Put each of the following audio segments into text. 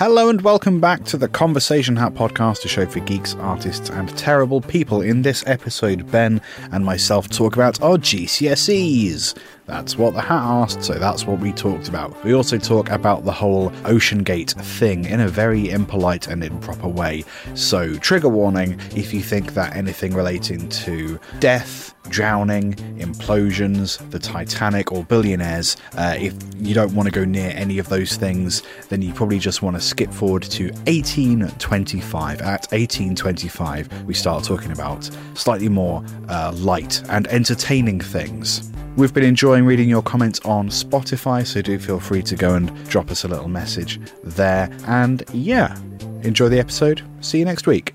Hello and welcome back to the Conversation Hat podcast, a show for geeks, artists, and terrible people. In this episode, Ben and myself talk about our GCSEs. That's what the hat asked, so that's what we talked about. We also talk about the whole Ocean Gate thing in a very impolite and improper way. So, trigger warning if you think that anything relating to death, drowning, implosions, the Titanic, or billionaires, uh, if you don't want to go near any of those things, then you probably just want to skip forward to 1825. At 1825, we start talking about slightly more uh, light and entertaining things. We've been enjoying reading your comments on Spotify, so do feel free to go and drop us a little message there. And yeah, enjoy the episode. See you next week.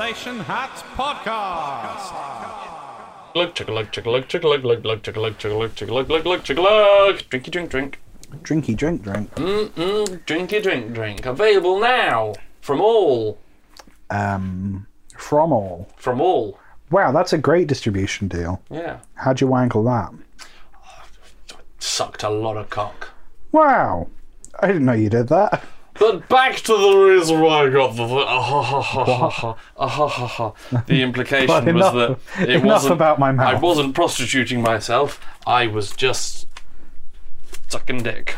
Conversation Hat Podcast. Look, chugga look, chugga look, chugga look, look, look, chugga look, chugga look, chugga look, look, look, chugga look. Drinky drink drink. Drinky drink drink. Mm-mm, drinky drink drink. Available now from all. Um, from all. From all. Wow, that's a great distribution deal. Yeah. How'd you wangle that? Sucked a lot of cock. Wow, I didn't know you did that. But back to the reason why I got the ah, ha, ha, ha, ha, ha, ah, ha, ha, ha. The implication But was that it enough wasn't about my mouth. I wasn't prostituting myself. I was just sucking dick.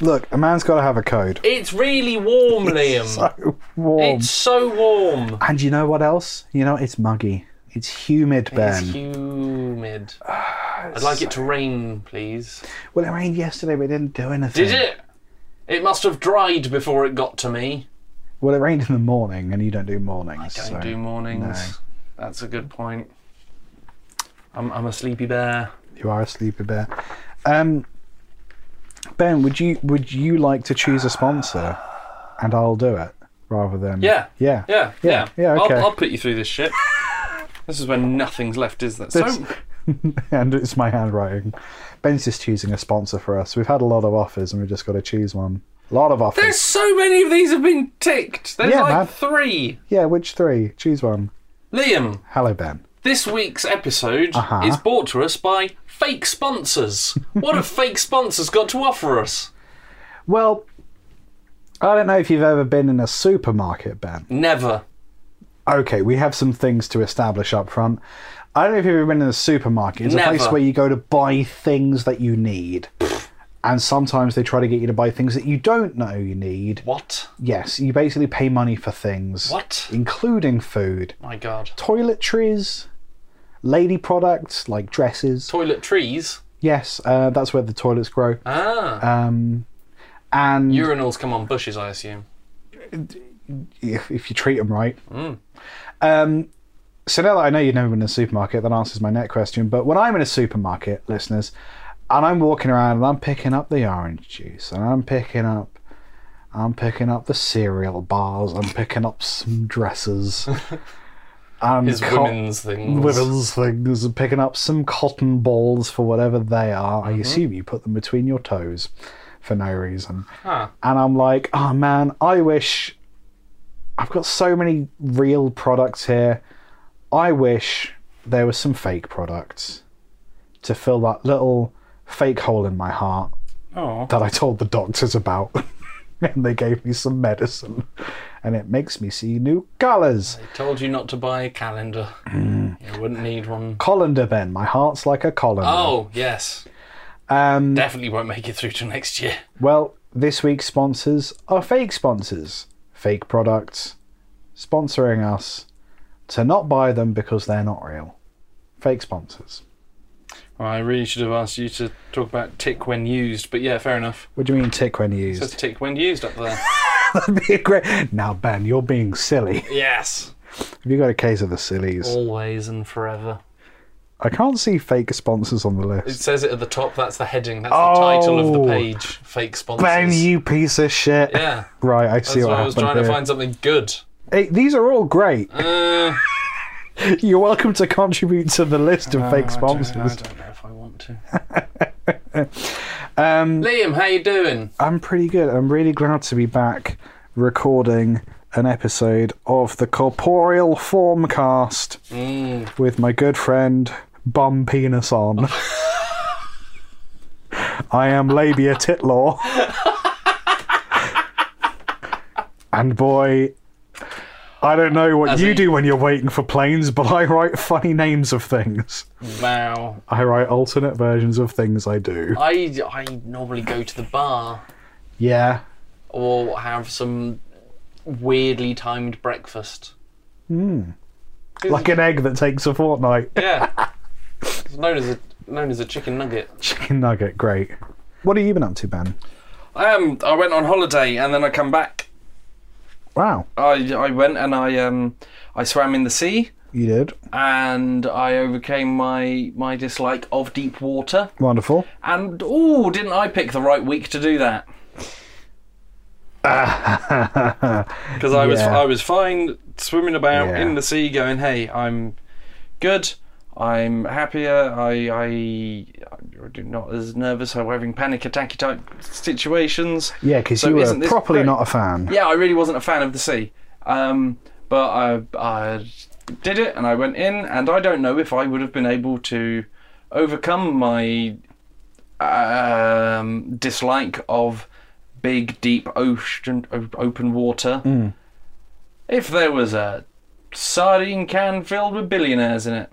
Look, a man's got to have a code. It's really warm, Liam. So warm. It's so warm. And you know what else? You know, it's muggy. It's humid, Ben. It's humid. I'd like it to rain, please. well, it rained yesterday, but it didn't do anything. Did it? It must have dried before it got to me. Well, it rained in the morning, and you don't do mornings. I don't so- do mornings. no. That's a good point. I'm, I'm a sleepy bear. You are a sleepy bear. Um, ben, would you would you like to choose a sponsor, and I'll do it rather than Yeah. yeah Yeah, Yeah, yeah. yeah, okay. I'll, I'll put you through this shit. this is when nothing's left, is? So, This- and it's my handwriting. Ben's just choosing a sponsor for us. We've had a lot of offers, and we've just got to choose one. A lot of offers. there's so many of these have been ticked. There's Yeah, like man. three. Yeah, which three? Choose one. Liam, Hello, Ben. This week's episode Uh-huh. is brought to us by fake sponsors. what have fake sponsors got to offer us? Well, I don't know if you've ever been in a supermarket, Ben. Never. Okay, we have some things to establish up front. I don't know if you've ever been in a supermarket. It's a place where you go to buy things that you need. And sometimes they try to get you to buy things that you don't know you need. What? Yes, you basically pay money for things. What? Including food. My God. Toiletries, lady products like dresses. Toilet trees. yes, uh, that's where the toilets grow. Ah. Um, and Urinals come on bushes, I assume. if, if you treat them right. Mm. Um, so now that I know you've never been in a supermarket, that answers my next question. But when I'm in a supermarket, listeners, and I'm walking around and I'm picking up the orange juice, and I'm picking up, I'm picking up the cereal bars, I'm picking up some dresses, and His co- women's things. women's things, picking up some cotton balls for whatever they are. Mm-hmm. I assume you put them between your toes for no reason. Huh. And I'm like, oh man, I wish I've got so many real products here. I wish there was some fake products to fill that little fake hole in my heart Oh. that I told the doctors about. and they gave me some medicine. And it makes me see new colours. I told you not to buy a calendar. Mm. You wouldn't need one. Colander, Ben. My heart's like a colander. Oh, yes. Um, Definitely won't make it through to next year. Well, this week's sponsors are fake sponsors. Fake products sponsoring us to not buy them because they're not real. Fake sponsors. Well, I really should have asked you to talk about tick when used, but yeah, fair enough. What do you mean tick when It used? says tick when used up there. That'd be a great. Now, Ben, you're being silly. yes. Have you got a case of the sillies? Always and forever. I can't see fake sponsors on the list. It says it at the top. That's the heading. That's the title of Oh. the page. Fake sponsors. Ben, you piece of shit. Yeah. Right, I see That's what why I was trying here. to find something good. Hey, these are all great. Uh, You're welcome to contribute to the list of fake I don't- sponsors. I don't know if I want to. Um, Liam, how you doing? I'm pretty good. I'm really glad to be back recording an episode of the Corporeal Formcast Mm, with my good friend bum penis on. I am labia titlaw. and boy, I don't know what As you a- do when you're waiting for planes, but I write funny names of things. Wow. I write alternate versions of things I do. I, I normally go to the bar Yeah. or have some weirdly timed breakfast. Hmm. Like an egg that takes a fortnight. Yeah. it's known as a known as a chicken nugget. Chicken nugget, great. What have you been up to, Ben? Um, I went on holiday and then I come back. Wow, I I went and I um I swam in the sea you did. and I overcame my my dislike of deep water. Wonderful. And oh, didn't I pick the right week to do that? Because I was Yeah. I was fine swimming about Yeah. in the sea, going, "Hey, I'm good. I'm happier. I I I'm not as nervous or having panic attacky type situations." Yeah, because So you were this properly not a fan. Yeah, I really wasn't a fan of the sea. Um, but I, I did it and I went in, and I don't know if I would have been able to overcome my um, dislike of big, deep ocean, open water if there was a sardine can filled with billionaires in it.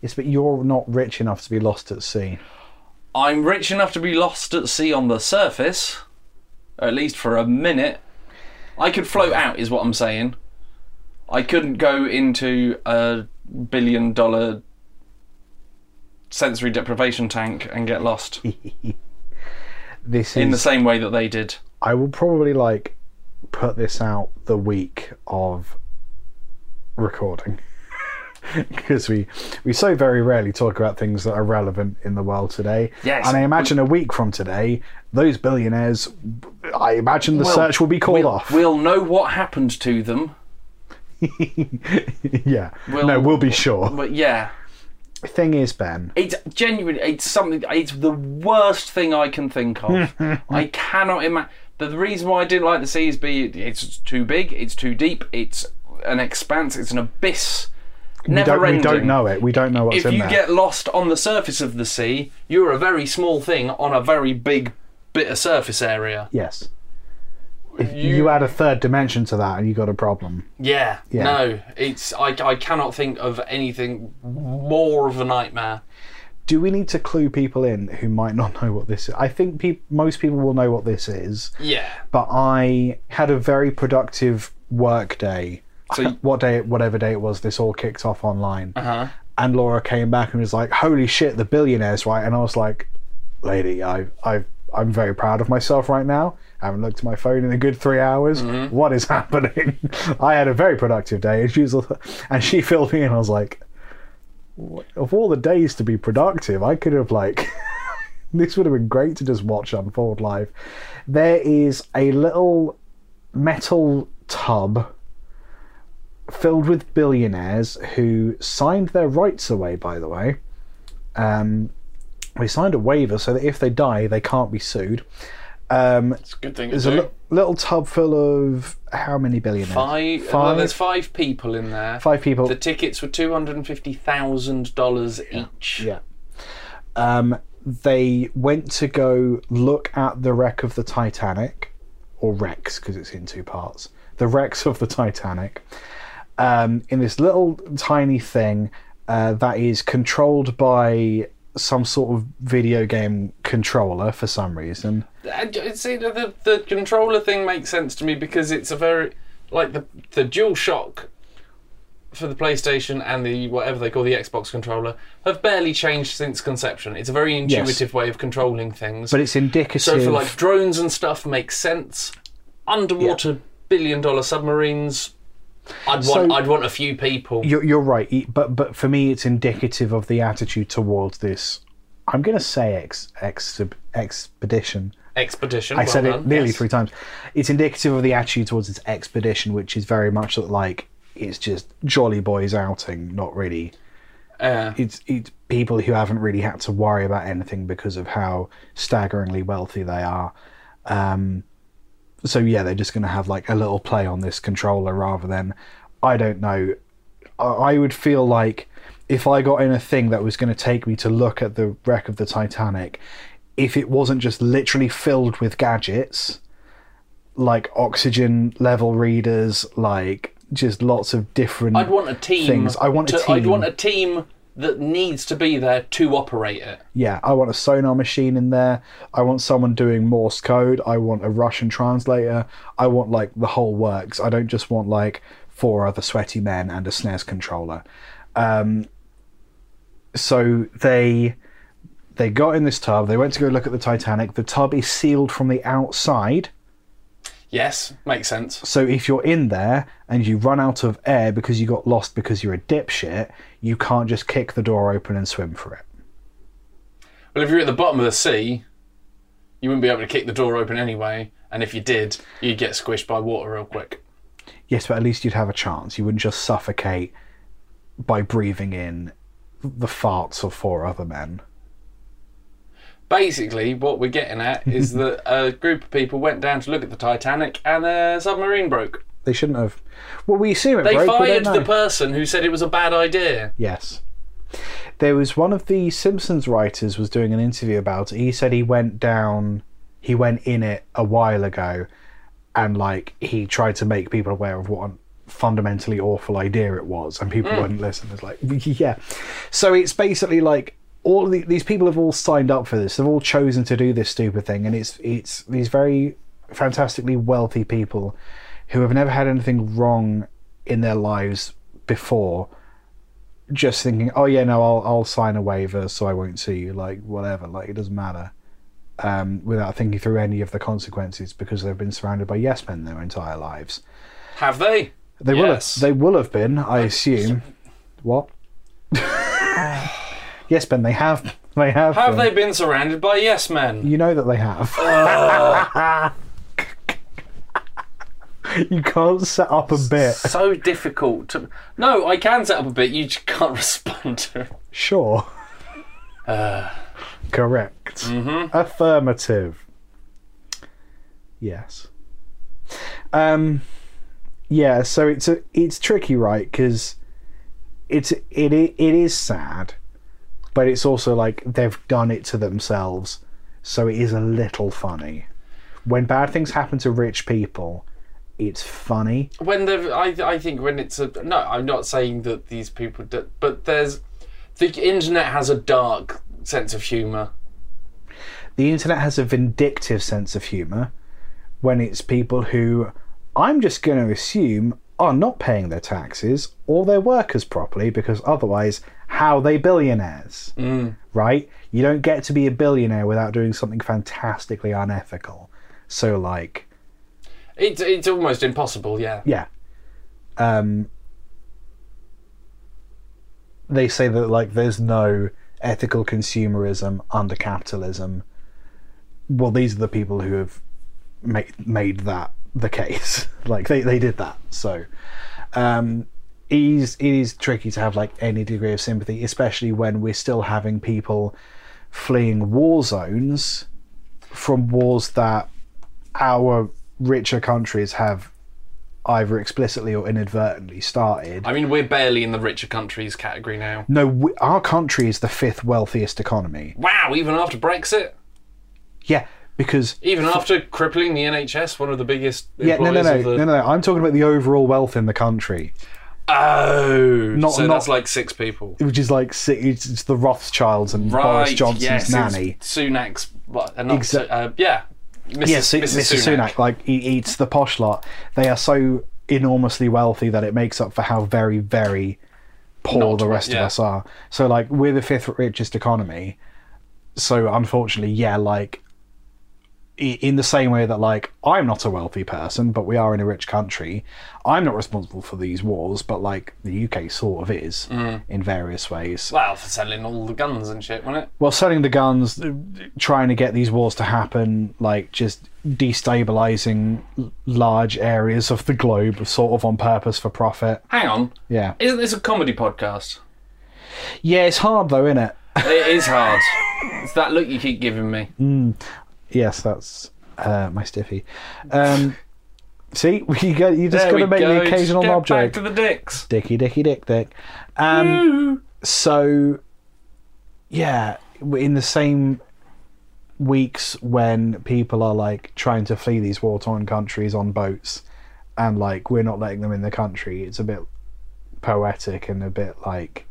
Yes, but you're not rich enough to be lost at sea. I'm rich enough to be lost at sea on the surface, at least for a minute. I could float out, is what I'm saying. I couldn't go into a billion dollar sensory deprivation tank and get lost This in the same way that they did. I will probably like put this out the week of recording because we we so very rarely talk about things that are relevant in the world today. Yes. and I imagine a week from today, those billionaires, I imagine the Well, search will be called we'll, off. We'll know what happened to them. yeah, We'll- no, we'll be sure. But yeah, Thing is, Ben, It's genuinely, it's something, it's the worst thing I can think of. I cannot imagine. The reason why I didn't like the be it's too big, it's too deep, it's an expanse, it's an abyss. We Never don't, we don't know it. We don't know what's If in you get lost on the surface of the sea, you're a very small thing on a very big bit of surface area. yes. If you, add a third dimension to that, and you got a problem. Yeah, Yeah. no, it's I, I cannot think of anything more of a nightmare. Do we need to clue people in who might not know what this is? I think peop most people will know what this is, Yeah. but I had a very productive work day. So what day, whatever day it was, this all kicked off online. Uh huh. And Laura came back and was like, "Holy shit, the billionaires!" Right? And I was like, "Lady, I, I, I'm very proud of myself right now. I haven't looked at my phone in a good three hours. Mm-hmm. What is happening?" I had a very productive day, and she was, and she filled me in. I was like, "Of all the days to be productive, I could have like." this would have been great to just watch unfold live. There is a little metal tub filled with billionaires who signed their rights away, by the way. Um, they signed a waiver so that if they die, they can't be sued. Um, It's a good thing. there's to a li- little tub full of how many billionaires? Five. Well, there's five people in there. Five people. The tickets were two hundred and fifty thousand dollars each. Yeah. Um, they went to go look at the wreck of the Titanic, or wrecks because it's in two parts. The wrecks of the Titanic, um, in this little tiny thing uh, that is controlled by some sort of video game controller for some reason. See, the, the the controller thing makes sense to me because it's a very like the the Dual Shock for the PlayStation and the whatever they call the Xbox controller have barely changed since conception. It's a very intuitive way of controlling things. But it's indicative. so for like drones and stuff makes sense. Underwater billion dollar submarines. I'd So- want I'd want a few people. You're, you're right, but but for me, it's indicative of the attitude towards this. I'm going to say ex, ex expedition. Expedition. I well said it nearly yes. three times. It's indicative of the attitude towards this expedition, which is very much like it's just jolly boys outing, not really. Uh, It's it's people who haven't really had to worry about anything because of how staggeringly wealthy they are. Um, so yeah, they're just going to have like a little play on this controller rather than I don't know. I, I would feel like if I got in a thing that was going to take me to look at the wreck of the Titanic, if it wasn't just literally filled with gadgets, like oxygen level readers, like just lots of different. I'd want a team. Things. I want a to- I'd want a team that needs to be there to operate it. Yeah, I want a sonar machine in there. I want someone doing Morse code. I want a Russian translator. I want like the whole works. I don't just want like four other sweaty men and a snares controller. Um, so they they got in this tub. They went to go look at the Titanic. The tub is sealed from the outside. Yes, makes sense. So if you're in there and you run out of air because you got lost because you're a dipshit, you can't just kick the door open and swim for it. Well, if you're at the bottom of the sea, you wouldn't be able to kick the door open anyway. And if you did, you'd get squished by water real quick. Yes, but at least you'd have a chance. You wouldn't just suffocate by breathing in the farts of four other men. Basically, what we're getting at is that a group of people went down to look at the Titanic and a submarine broke. They shouldn't have. Well, we assume it They broke. we fired don't the person who said it was a bad idea. Yes. There was one of the Simpsons writers was doing an interview about it. He said he went down, he went in it a while ago, and like he tried to make people aware of what a fundamentally awful idea it was, and people hmm. wouldn't listen. It's like, yeah. So it's basically like all of the, these people have all signed up for this. They've all chosen to do this stupid thing, and it's it's these very fantastically wealthy people who have never had anything wrong in their lives before just thinking, oh yeah, no, I'll I'll sign a waiver so I won't see you, like whatever, like it doesn't matter, um, without thinking through any of the consequences because they've been surrounded by yes men their entire lives. Have they? They will have, they will have been, I assume. What? yes, Ben, they have. They have. Have they been surrounded by yes men? You know that they have. you can't set up a bit. So difficult to. No, I can set up a bit. You just can't respond to it. Sure. Uh, Correct. Mm-hmm. Affirmative. Yes. Um. Yeah. So it's a it's tricky, right? Because it's it i- it is sad, but it's also like they've done it to themselves, so it is a little funny. When bad things happen to rich people, it's funny. when they've, I, I think when it's a no, I'm not saying that these people, do, but there's the internet has a dark sense of humour. the internet has a vindictive sense of humour when it's people who I'm just going to assume are not paying their taxes or their workers properly because otherwise, how are they billionaires? Right? You don't get to be a billionaire without doing something fantastically unethical. So, like, It's it's almost impossible. Yeah. yeah. Um, they say that like there's no ethical consumerism under capitalism. Well, these are the people who have made made that the case. like they, they did that. So um, it is it is tricky to have like any degree of sympathy, especially when we're still having people fleeing war zones from wars that our richer countries have either explicitly or inadvertently started. I mean, we're barely in the richer countries category now. No, we, our country is the fifth wealthiest economy. Wow, even after Brexit, Yeah, because even after crippling the NHS, one of the biggest yeah, no, no, no, the. no, no, no. I'm talking about the overall wealth in the country, Oh, Not- so not- that's like six people. which is like it's, the Rothschilds and Right. Boris Johnson's yes, nanny. Sunak's. Not Exa- uh, yeah. Mrs. Yes, Mrs. Mrs. Sunak. Sunak. Like he eats the posh lot. They are so enormously wealthy that it makes up for how very, very poor Not the rest of us are. So like we're the fifth richest economy. So unfortunately, yeah, like in the same way that like I'm not a wealthy person, but we are in a rich country. I'm not responsible for these wars, but like the UK sort of is Mm. in various ways. Well, for selling all the guns and shit, wasn't it? Well, selling the guns, uh, trying to get these wars to happen, like just destabilizing large areas of the globe, sort of on purpose for profit. Hang on. Yeah, Isn't this a comedy podcast? yeah, it's hard though, isn't it? It is hard. it's that look you keep giving me. Yes, that's uh, my stiffy. Um, see, you got you just got to make go. the occasional knob back to the dicks. Dicky, dicky, dick, dick. Um, so yeah, in the same weeks when people are like trying to flee these war torn countries on boats and like we're not letting them in the country, it's a bit poetic and a bit like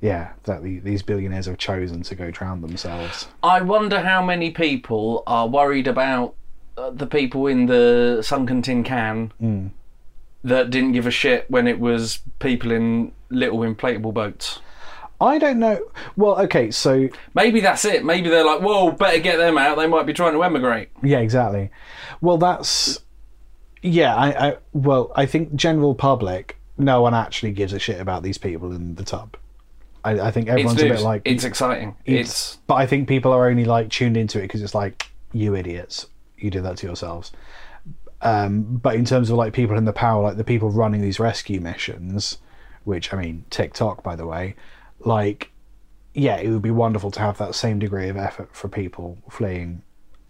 yeah, that the, these billionaires have chosen to go drown themselves. I wonder how many people are worried about uh, the people in the sunken tin can that didn't give a shit when it was people in little inflatable boats. I don't know. Well, okay, so Maybe that's it. Maybe they're like, whoa, better get them out. They might be trying to emigrate. Yeah, exactly. Well, that's yeah. I, I well, I think general public, no one actually gives a shit about these people in the tub. I, I think everyone's a news. bit like it's exciting. It's, but I think people are only like tuned into it because it's like you idiots, you did that to yourselves. Um, but in terms of like people in the power, like the people running these rescue missions, which I mean TikTok, by the way, like yeah, it would be wonderful to have that same degree of effort for people fleeing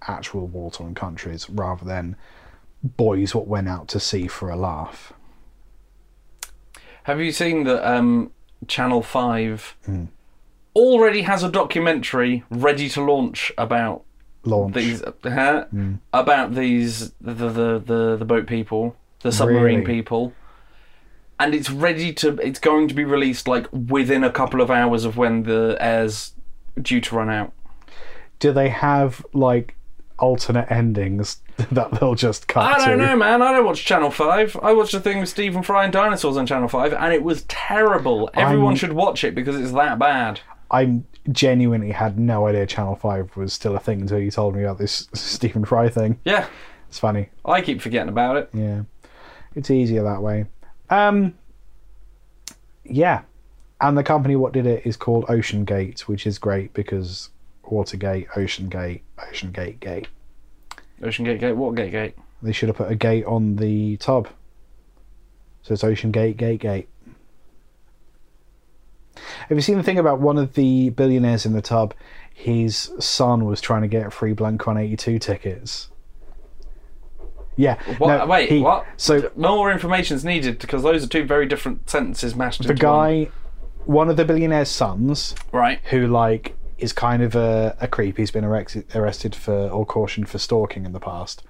actual war torn countries rather than boys what went out to sea for a laugh. Have you seen that um, Channel 5 Hmm. already has a documentary ready to launch about Launch. these huh? about these the, the the the boat people, the submarine Really? people, and it's ready to. It's going to be released like within a couple of hours of when the air's due to run out. Do they have like alternate endings that they'll just cut I don't to? know, man. I don't watch Channel Five. I watched the thing with Stephen Fry and dinosaurs on Channel Five, and it was terrible. Everyone I'm- should watch it because it's that bad. I genuinely had no idea Channel 5 was still a thing until you told me about this Stephen Fry thing. Yeah, It's funny. I keep forgetting about it. Yeah. It's easier that way. Um Yeah. And the company what did it is called Ocean Gate, which is great because Watergate, Ocean Gate, Ocean Gate Gate. Ocean Gate Gate, what Gate Gate? They should have put a gate on the tub. So it's Ocean Gate Gate Gate. Have you seen the thing about one of the billionaires in the tub? His son was trying to get free Blink 182 tickets. Yeah. What? no, Wait, he- what? So More information is needed because those are two very different sentences mashed the into one. guy, one of the billionaire's sons, Right. who like is kind of a, a creep. He's been arrested, for or cautioned for stalking in the past.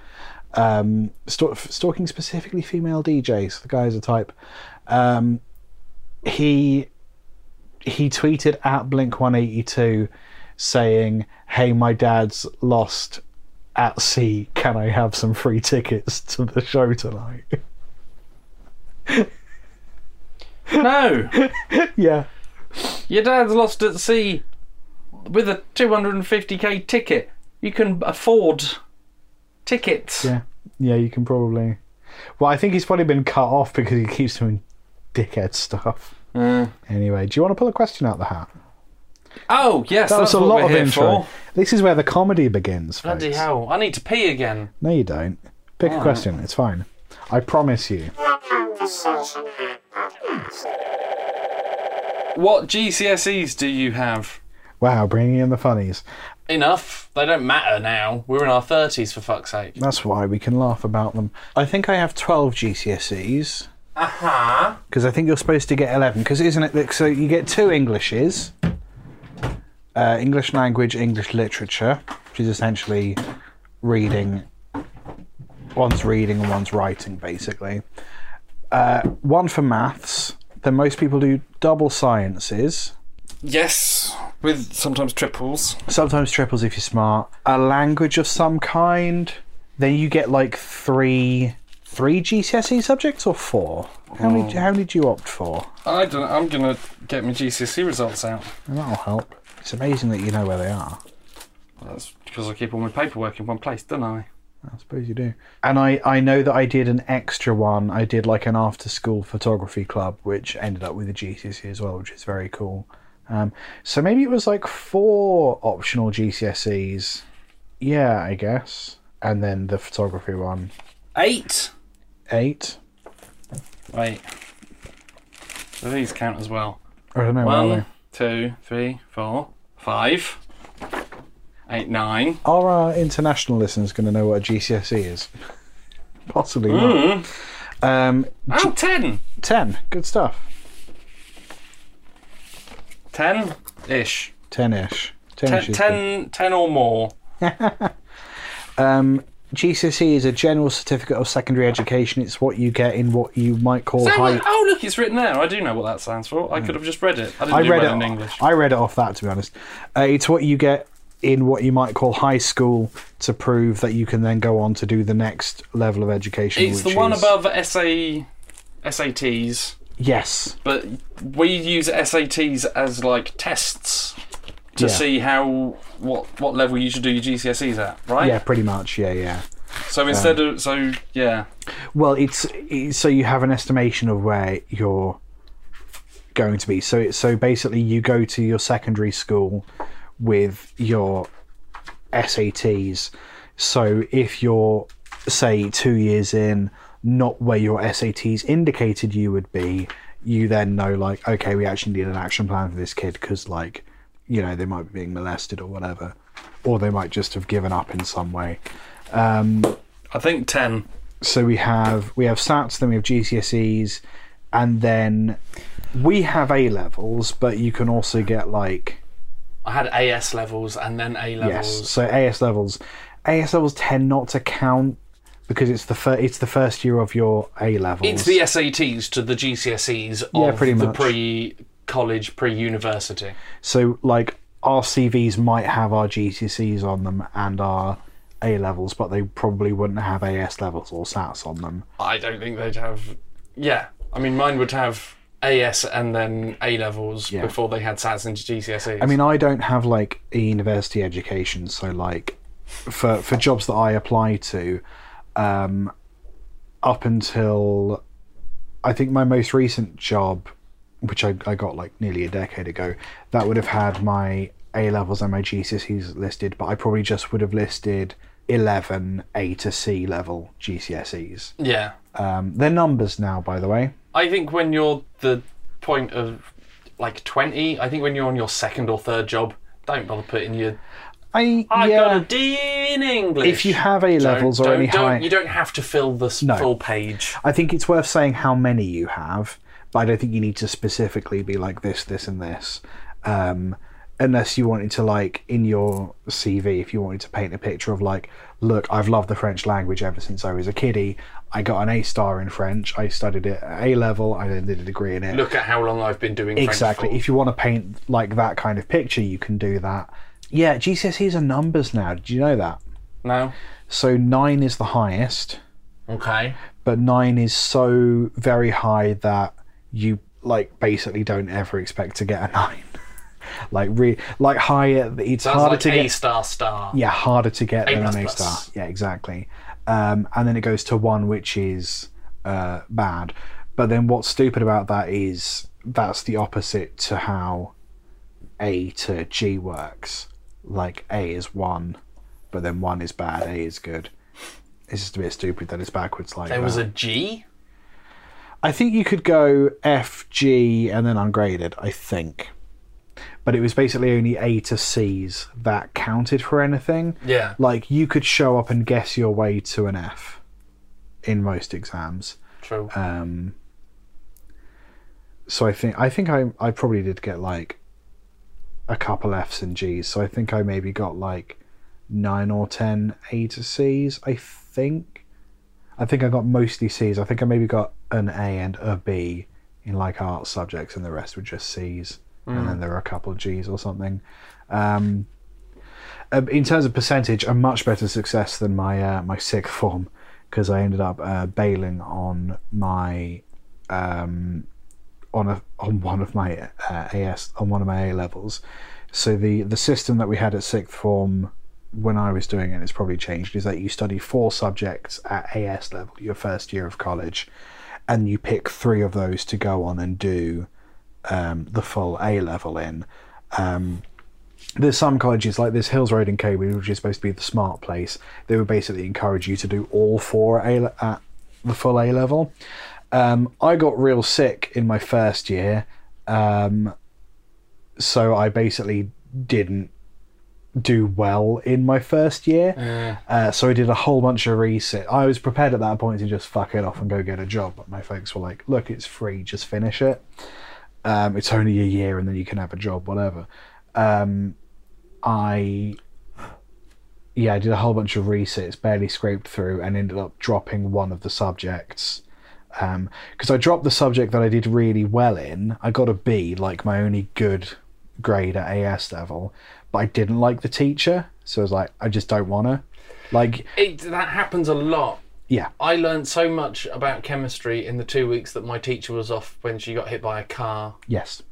Um, st- stalking specifically female DJs. The guy is a type. Um, he he tweeted at Blink One Eighty Two, saying, "Hey, my dad's lost at sea. Can I have some free tickets to the show tonight?" No, yeah. your dad's lost at sea with a 250k ticket. You can afford tickets. Yeah, yeah, you can probably. Well, I think he's probably been cut off because he keeps doing dickhead stuff. Uh, Anyway, do you want to pull a question out the hat? oh yes, That that's was a lot of intro. for. This is where the comedy begins. Bloody folks. hell! I need to pee again. No, you don't. Pick a question. It's fine. I promise you. What GCSEs do you have? Wow, bringing in the funnies. Enough. They don't matter now. We're in our thirties, for fuck's sake. That's why we can laugh about them. I think I have 12 GCSEs. Uh huh. Because I think you're supposed to get 11. Because isn't it? like, So you get two Englishes uh, English language, English literature, which is essentially reading. One's reading and one's writing, basically. Uh, one for maths. Then most people do double sciences. Yes, with sometimes triples. sometimes triples if you're smart. A language of some kind. Then you get like three, three GCSE subjects or four. How many? How many did you opt for? I don't. I'm gonna get my GCSE results out. And that'll help. It's amazing that you know where they are. That's because I keep all my paperwork in one place, don't I? I suppose you do. And I, I know that I did an extra one. I did like an after school photography club, which ended up with a GCSE as well, which is very cool. Um, so maybe it was like four optional GCSEs. Yeah, I guess. And then the photography one. Eight. Eight. Wait. Do these count as well? I don't know. One, two, three, four, five, eight, nine. Are our international listeners going to know what a GCSE is? Possibly not. Um, Oh, ten. 10. Good stuff. 10 ish. 10ish. 10 10, 10, 10 or more. Um, GCSE is a general certificate of secondary education. It's what you get in what you might call Say high. what- oh, look, it's written there. I do know what that stands for. I could have just read it. I didn't I read well it. in English. I read it off that to be honest. Uh, it's what you get in what you might call high school to prove that you can then go on to do the next level of education. It's the one is- above SA, SATs, Yes. but we use SATs as like tests to Yeah. see how what what level you should do your GCSEs at, right? Yeah, pretty much. Yeah, yeah. So instead um, of so yeah, Well, it's, it's so you have an estimation of where you're going to be. So it, so basically, you go to your secondary school with your SATs. So if you're say two years in, not where your SATs indicated you would be, you then know like, okay, we actually need an action plan for this kid because like, you know, they might be being molested or whatever, or they might just have given up in some way. Um, I think ten. so we have we have SATs, then we have GCSEs, and then we have A levels, but you can also get like I had AS levels and then A levels. yes, so AS levels. AS levels tend not to count because it's the fir- it's the first year of your A levels. It's the SATs to the GCSEs of Yeah, pretty much. the pre-college, pre-university. so like our CVs might have our GCSEs on them and our A levels, but they probably wouldn't have AS levels or SATs on them. I don't think they'd have. Yeah, I mean, mine would have AS and then A levels Yeah. before they had SATs into GCSEs. I mean, I don't have like a university education, so like for for jobs that I apply to, um, up until I think my most recent job, which I, I got like nearly a decade ago, that would have had my A levels and my GCSEs listed, but I probably just would have listed eleven A to C level GCSEs. yeah, Um, they're numbers now, by the way. I think when you're the point of like twenty, I think when you're on your second or third job, don't bother putting your. I I yeah. got a D in English. If you have A levels don't, or don't, any don't- high, you don't have to fill the No. full page. I think it's worth saying how many you have, but I don't think you need to specifically be like this, this, and this. Um, unless you wanted to, like, in your CV, if you wanted to paint a picture of, like, look, I've loved the French language ever since I was a kiddie. I got an A star in French. I studied it at A level. I then did a degree in it. Look at how long I've been doing French. exactly. If you want to paint like that kind of picture, you can do that. Yeah, GCSEs are numbers now. Did you know that? No. So nine is the highest. Okay. but nine is so very high that you like basically don't ever expect to get a nine. like re- like higher, it's harder like to A get. star star. Yeah, harder to get A than plus an A plus. star. Yeah, exactly. Um, and then it goes to one, which is uh, bad. But then what's stupid about that is that's the opposite to how A to G works. Like A is one, but then one is bad, A is good. It's just a bit stupid that it's backwards like There that. was a G. I think you could go F, G, and then ungraded. I think, but it was basically only A to C's that counted for anything. Yeah. Like you could show up and guess your way to an F in most exams. True. Um, so I think I think I I probably did get like a couple Fs and Gs. So I think I maybe got like nine or ten A to Cs. I think. I think I got mostly C's. I think I maybe got an A and a B in like art subjects, and the rest were just C's. And then there were a couple of G's or something. Um, uh, in terms of percentage, a much better success than my uh, my sixth form because I ended up uh, bailing on my um, on a on one of my uh, AS on one of my A levels. So the the system that we had at sixth form when I was doing it, it's probably changed, is that you study four subjects at AS level, your first year of college, and you pick three of those to go on and do um, the full A level in. Um, there's some colleges like this Hills Road in Cambridge, which is supposed to be the smart place. They would basically encourage you to do all four A at the full A level. Um, I got real sick in my first year, um, so I basically didn't do well in my first year. Uh, so I did a whole bunch of research. I was prepared at that point to just fuck it off and go get a job, but my folks were like, "Look, it's free, just finish it." Um, it's only a year and then you can have a job, whatever. Um, I yeah, I did a whole bunch of resits, barely scraped through, and ended up dropping one of the subjects. Because I dropped the subject that I did really well in. I got a B, like my only good grade at AS level, but I didn't like the teacher, so I was like, I just don't want to. Like, It, that happens a lot. yeah, I learned so much about chemistry in the two weeks that my teacher was off when she got hit by a car yes.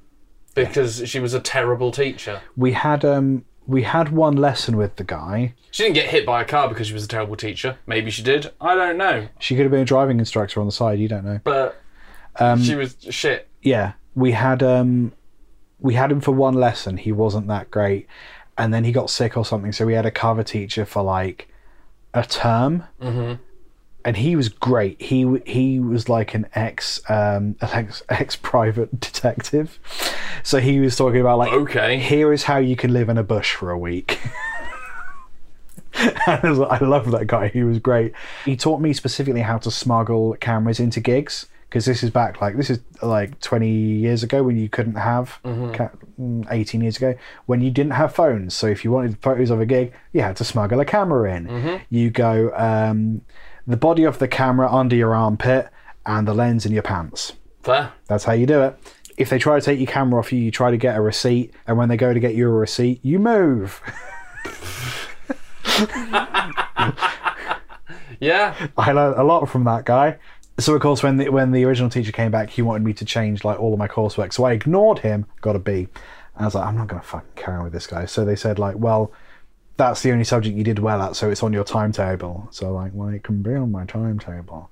because she was a terrible teacher. We had um we had one lesson with the guy. She didn't get hit by a car because she was a terrible teacher. Maybe she did. I don't know. She could have been a driving instructor on the side. You don't know. But she was shit. yeah, we had um we had him for one lesson. He wasn't that great, and then he got sick or something. So we had a cover teacher for like a term, mm-hmm. And he was great. He he was like an ex um an ex ex private detective. So he was talking about like Okay. here is how you can live in a bush for a week. And I like- I love that guy. He was great. He taught me specifically how to smuggle cameras into gigs because this is back like this is like 20 years ago when you couldn't have ca- mm, 18 years ago when you didn't have phones. So if you wanted photos of a gig, you had to smuggle a camera in. You go um, the body of the camera under your armpit and the lens in your pants. Fair. That's how you do it. If they try to take your camera off you, you try to get a receipt, and when they go to get you a receipt, you move. Yeah. I learned a lot from that guy. So of course, when the when the original teacher came back, he wanted me to change like all of my coursework. So I ignored him, got a B. And I was like, I'm not going to fucking carry on with this guy. So they said like, well, that's the only subject you did well at, so it's on your timetable. So like, well, it can be on my timetable,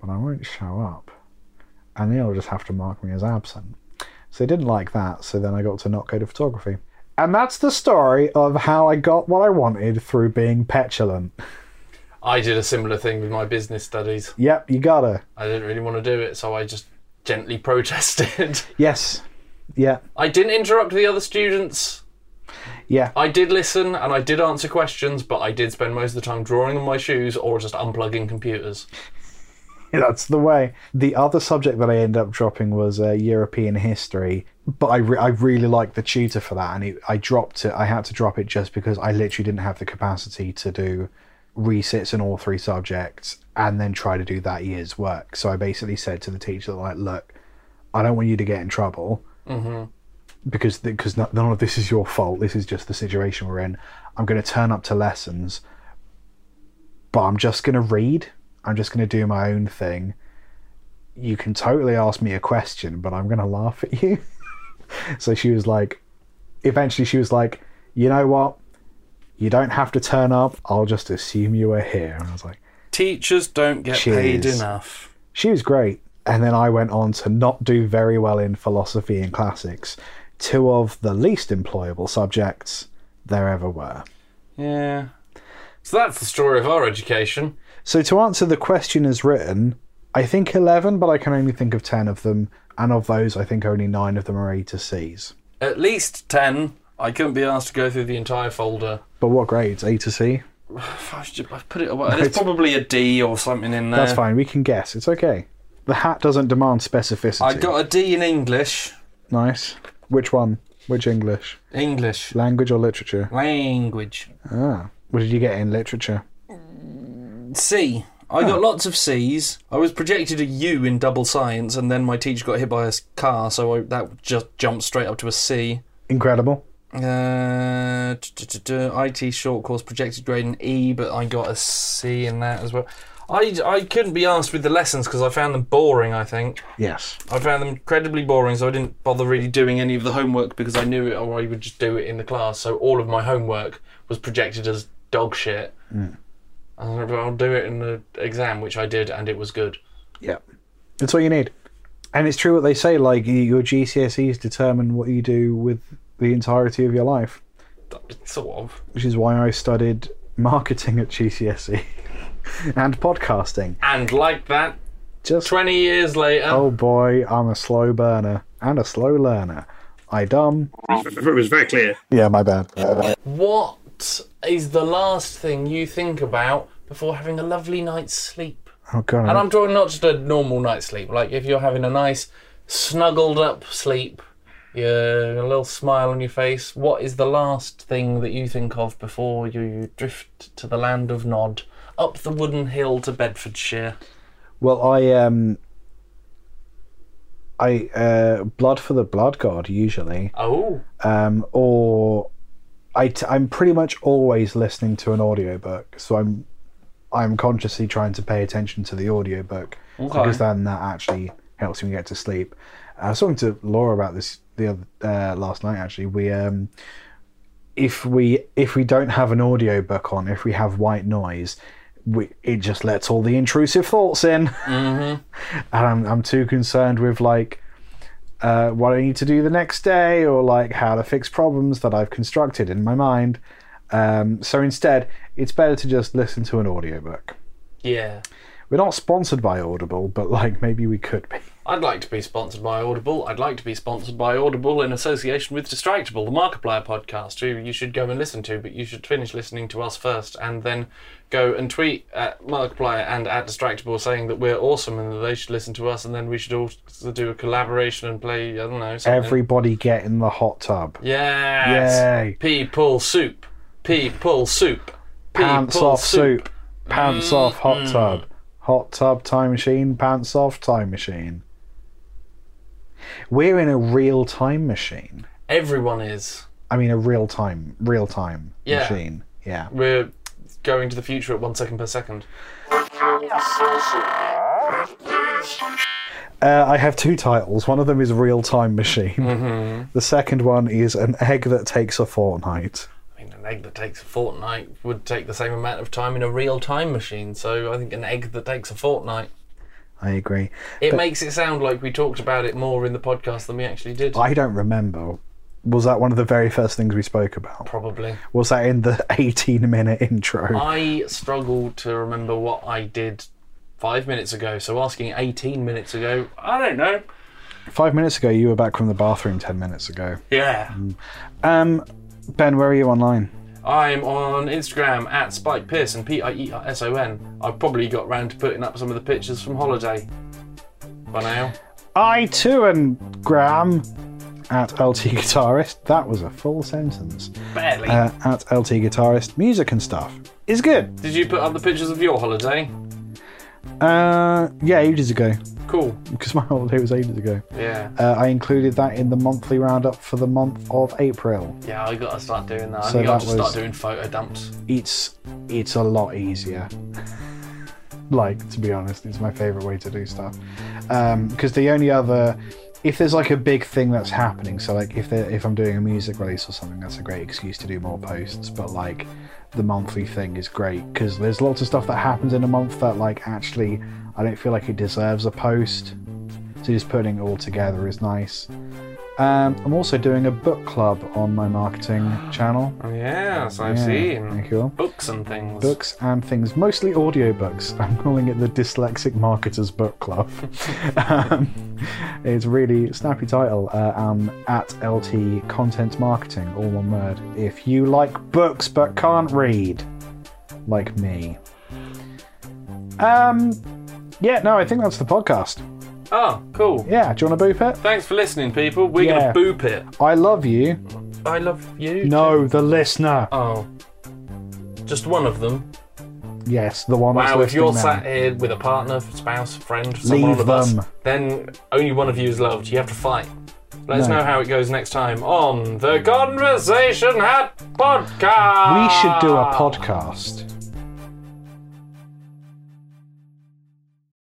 but I won't show up, and they'll just have to mark me as absent. So they didn't like that. So then I got to not go to photography. And that's the story of how I got what I wanted through being petulant. I did a similar thing with my business studies. Yep, you gotta. I didn't really want to do it, so I just gently protested. Yes. Yeah. I didn't interrupt the other students. Yeah. I did listen and I did answer questions, but I did spend most of the time drawing on my shoes or just unplugging computers. That's the way. The other subject that I ended up dropping was uh, European history, but I, re- I really liked the tutor for that, and it, I dropped it. I had to drop it just because I literally didn't have the capacity to do resits in all three subjects and then try to do that year's work. So I basically said to the teacher, like, look, I don't want you to get in trouble because because none of this is your fault. This is just the situation we're in. I'm going to turn up to lessons, but I'm just going to read. I'm just going to do my own thing. You can totally ask me a question, but I'm going to laugh at you. so she was like, eventually, she was like, you know what? You don't have to turn up. I'll just assume you were here. And I was like, Teachers don't get paid enough. she was great. And then I went on to not do very well in philosophy and classics, two of the least employable subjects there ever were. Yeah. So that's the story of our education. So to answer the question as written, I think 11, but I can only think of 10 of them. And of those, I think only 9 of them are A to C's. At least 10. I couldn't be asked to go through the entire folder. But what grades? A to C? I've put it away. There's probably a D or something in there. That's fine. We can guess. It's okay. The hat doesn't demand specificity. I got a D in English. Nice. Which one? Which English? English. Language or literature? Language. Ah. What did you get in literature? C. I got lots of C's. I was projected a U in double science, and then my teacher got hit by a car, so I, that just jumped straight up to a C. Incredible. Uh, IT short course projected grade an E, but I got a C in that as well. I, I couldn't be asked with the lessons because I found them boring, I think. Yes. I found them incredibly boring, so I didn't bother really doing any of the homework because I knew it or I would just do it in the class. So all of my homework was projected as dog shit. And I thought, I'll do it in the exam, which I did, and it was good. Yeah. That's all you need. And it's true what they say, like, your GCSEs determine what you do with the entirety of your life. Sort of. Which is why I studied marketing at GCSE and podcasting. And like that, Just 20 years later, Oh boy, I'm a slow burner and a slow learner. I dumb. It was very clear. Yeah, my bad. what is the last thing you think about before having a lovely night's sleep? Oh god. And I'm drawing not just a normal night's sleep. Like if you're having a nice snuggled up sleep, your a little smile on your face. What is the last thing that you think of before you drift to the land of Nod, up the wooden hill to Bedfordshire? Well, I um, I uh, blood for the blood god usually, Oh, um, or I t- I'm pretty much always listening to an audiobook, so I'm I'm consciously trying to pay attention to the audiobook Okay. because then that actually helps me get to sleep. I was talking to Laura about this the other uh, last night. Actually, we um, if we if we don't have an audiobook on, if we have white noise, we, it just lets all the intrusive thoughts in, and I'm I'm too concerned with like uh, what I need to do the next day or like how to fix problems that I've constructed in my mind. Um, so instead, it's better to just listen to an audiobook. yeah. We're not sponsored by Audible, but like maybe we could be. I'd like to be sponsored by Audible. I'd like to be sponsored by Audible in association with Distractable, the Markiplier podcast, who you should go and listen to, but you should finish listening to us first and then go and tweet at Markiplier and at Distractable saying that we're awesome and that they should listen to us, and then we should also do a collaboration and play, I don't know, something. Everybody get in the hot tub. Yes! Yay. People soup. People soup. Pants People off soup. Pants off hot mm-hmm. tub. Hot tub time machine. Pants off time machine. We're in a real time machine. Everyone is. I mean, a real time, real time Yeah. machine. Yeah. We're going to the future at one second per second. Uh, I have two titles. One of them is Real Time Machine. Mm-hmm. The second one is An Egg That Takes a Fortnight. I mean, an egg that takes a fortnight would take the same amount of time in a real time machine. So I think an egg that takes a fortnight. I agree. It But- makes it sound like we talked about it more in the podcast than we actually did. I don't remember. Was that one of the very first things we spoke about? Probably. Was that in the 18 minute intro? I struggle to remember what I did five minutes ago. So asking 18 minutes ago, I don't know. Five minutes ago, you were back from the bathroom 10 minutes ago. Yeah. Um, Ben, where are you online? I'm on Instagram at Spike Pierson, P I E R S O N. I've probably got round to putting up some of the pictures from holiday by now. I too am Graham at LT Guitarist. That was a full sentence. Barely. Uh, at LT Guitarist. Music and stuff is good. Did you put up the pictures of your holiday? Uh, yeah, ages ago. Cool. Because my holiday was ages ago. Yeah. Uh, I included that in the monthly roundup for the month of April. Yeah, I gotta start doing that. I So think I'll that just start doing photo dumps. It's it's a lot easier. like to be honest, it's my favorite way to do stuff. Because the only other, if there's like a big thing that's happening, so like if there, if I'm doing a music release or something, that's a great excuse to do more posts. But like the monthly thing is great because there's lots of stuff that happens in a month that like actually I don't feel like it deserves a post. So just putting it all together is nice. Um, I'm also doing a book club on my marketing channel. Oh, yes, I've Yeah, seen. Cool Books and things. books and things, mostly audiobooks. I'm calling it the Dyslexic Marketers Book Club. um, it's a really snappy title. Uh, um, at LT Content Marketing, all one word. If you like books but can't read, like me. Um, yeah, no, I think that's the podcast. Oh, cool. Yeah, do you want to boop it? Thanks for listening, people. We're Yeah. gonna boop it. I love you. I love you. No, the listener. Oh. Just one of them. Yes, the one that's Wow, if listening you're now. sat here with a partner, spouse, friend, someone Leave on the bus, them. then only one of you is loved. You have to fight. Let us No. know how it goes next time on the Conversation Hat Podcast. We should do a podcast